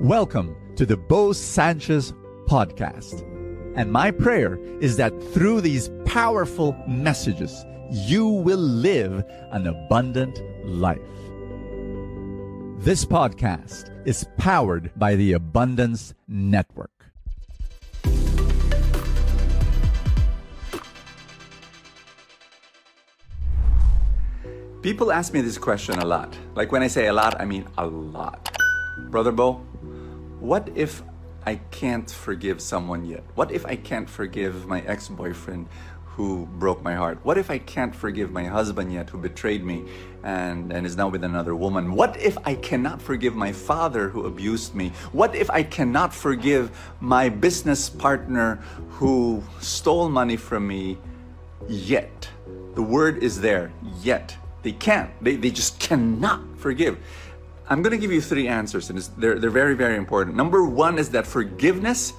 Welcome to the Bo Sanchez podcast. And my prayer is that through these powerful messages, you will live an abundant life. This podcast is powered by the Abundance Network. People ask me this question a lot. Like when I say a lot, I mean a lot. Brother Bo, what if I can't forgive someone yet? What if I can't forgive my ex boyfriend who broke my heart? What if I can't forgive my husband yet who betrayed me and, and is now with another woman? What if I cannot forgive my father who abused me? What if I cannot forgive my business partner who stole money from me yet? The word is there, yet. They can't. They, they just cannot forgive. I'm going to give you three answers, and they're, they're very, very important. Number one is that forgiveness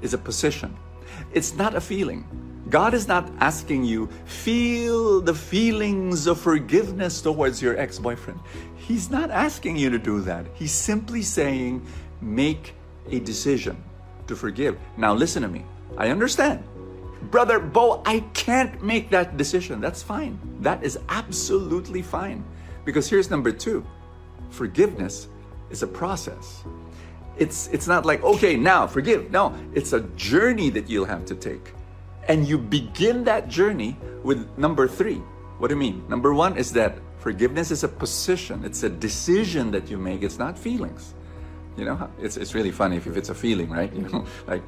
is a position, it's not a feeling. God is not asking you, feel the feelings of forgiveness towards your ex boyfriend. He's not asking you to do that. He's simply saying, make a decision to forgive. Now, listen to me. I understand. Brother Bo, I can't make that decision. That's fine. That is absolutely fine. Because here's number two forgiveness is a process. It's, it's not like, okay, now forgive. No, it's a journey that you'll have to take. And you begin that journey with number three. What do you mean? Number one is that forgiveness is a position, it's a decision that you make, it's not feelings. You know, it's, it's really funny if, if it's a feeling, right? You know, like,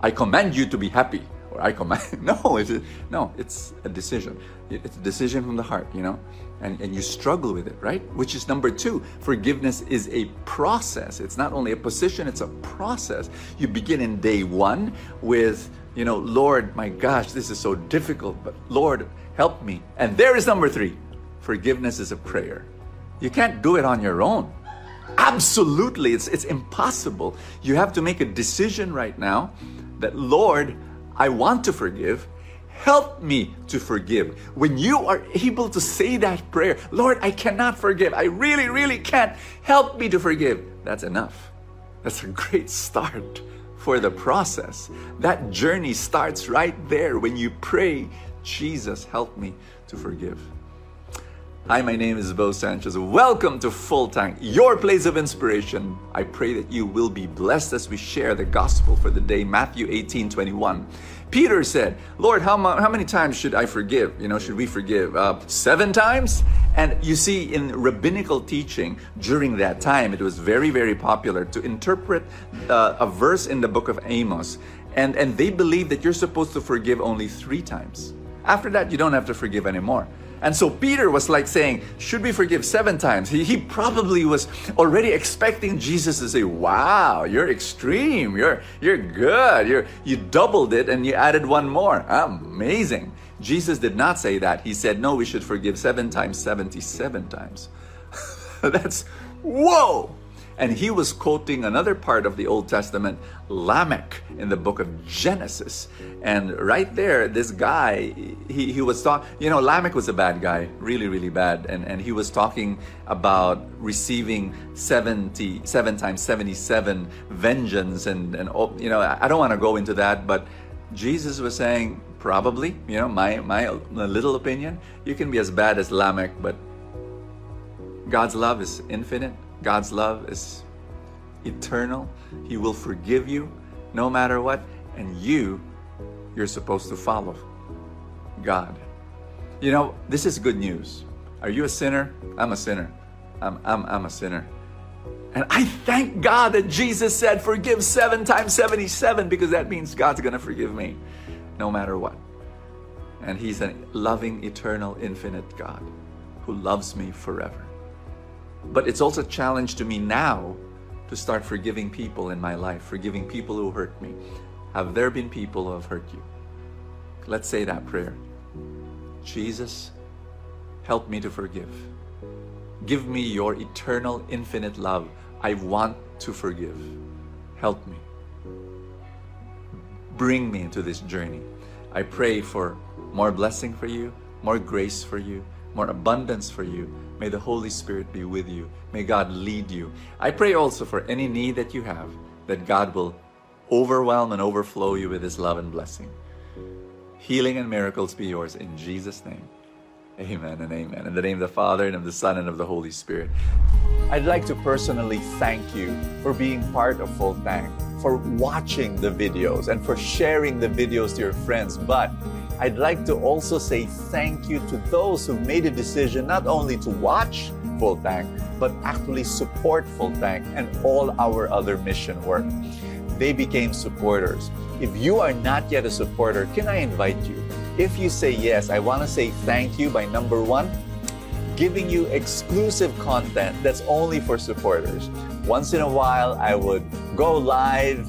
I command you to be happy or I command. No, it's a, no, it's a decision. It's a decision from the heart, you know, and, and you struggle with it, right? Which is number two. Forgiveness is a process. It's not only a position, it's a process. You begin in day one with, you know, Lord, my gosh, this is so difficult, but Lord, help me. And there is number three. Forgiveness is a prayer. You can't do it on your own. Absolutely, it's, it's impossible. You have to make a decision right now that, Lord, I want to forgive. Help me to forgive. When you are able to say that prayer, Lord, I cannot forgive. I really, really can't. Help me to forgive. That's enough. That's a great start for the process. That journey starts right there when you pray, Jesus, help me to forgive. Hi, my name is Bo Sanchez. Welcome to Full Tank, your place of inspiration. I pray that you will be blessed as we share the gospel for the day, Matthew 18 21. Peter said, Lord, how, how many times should I forgive? You know, should we forgive? Uh, seven times? And you see, in rabbinical teaching during that time, it was very, very popular to interpret uh, a verse in the book of Amos. And, and they believe that you're supposed to forgive only three times. After that, you don't have to forgive anymore. And so Peter was like saying, Should we forgive seven times? He, he probably was already expecting Jesus to say, Wow, you're extreme. You're, you're good. You're, you doubled it and you added one more. Amazing. Jesus did not say that. He said, No, we should forgive seven times, 77 times. That's, whoa! And he was quoting another part of the Old Testament, Lamech, in the book of Genesis. And right there, this guy, he, he was talking, you know, Lamech was a bad guy, really, really bad. And, and he was talking about receiving 70, seven times 77 vengeance. And, and you know, I don't want to go into that, but Jesus was saying, probably, you know, my, my little opinion, you can be as bad as Lamech, but God's love is infinite God's love is eternal. He will forgive you no matter what. And you, you're supposed to follow God. You know, this is good news. Are you a sinner? I'm a sinner. I'm, I'm, I'm a sinner. And I thank God that Jesus said, Forgive seven times 77, because that means God's going to forgive me no matter what. And He's a loving, eternal, infinite God who loves me forever. But it's also a challenge to me now to start forgiving people in my life, forgiving people who hurt me. Have there been people who have hurt you? Let's say that prayer. Jesus, help me to forgive. Give me your eternal, infinite love. I want to forgive. Help me. Bring me into this journey. I pray for more blessing for you, more grace for you, more abundance for you. May the Holy Spirit be with you. May God lead you. I pray also for any need that you have, that God will overwhelm and overflow you with His love and blessing. Healing and miracles be yours in Jesus' name. Amen and amen. In the name of the Father, and of the Son, and of the Holy Spirit. I'd like to personally thank you for being part of Full Tank, for watching the videos, and for sharing the videos to your friends. But I'd like to also say thank you to those who made a decision not only to watch Full Tank, but actually support Full Tank and all our other mission work. They became supporters. If you are not yet a supporter, can I invite you? If you say yes, I want to say thank you by number one, giving you exclusive content that's only for supporters. Once in a while, I would go live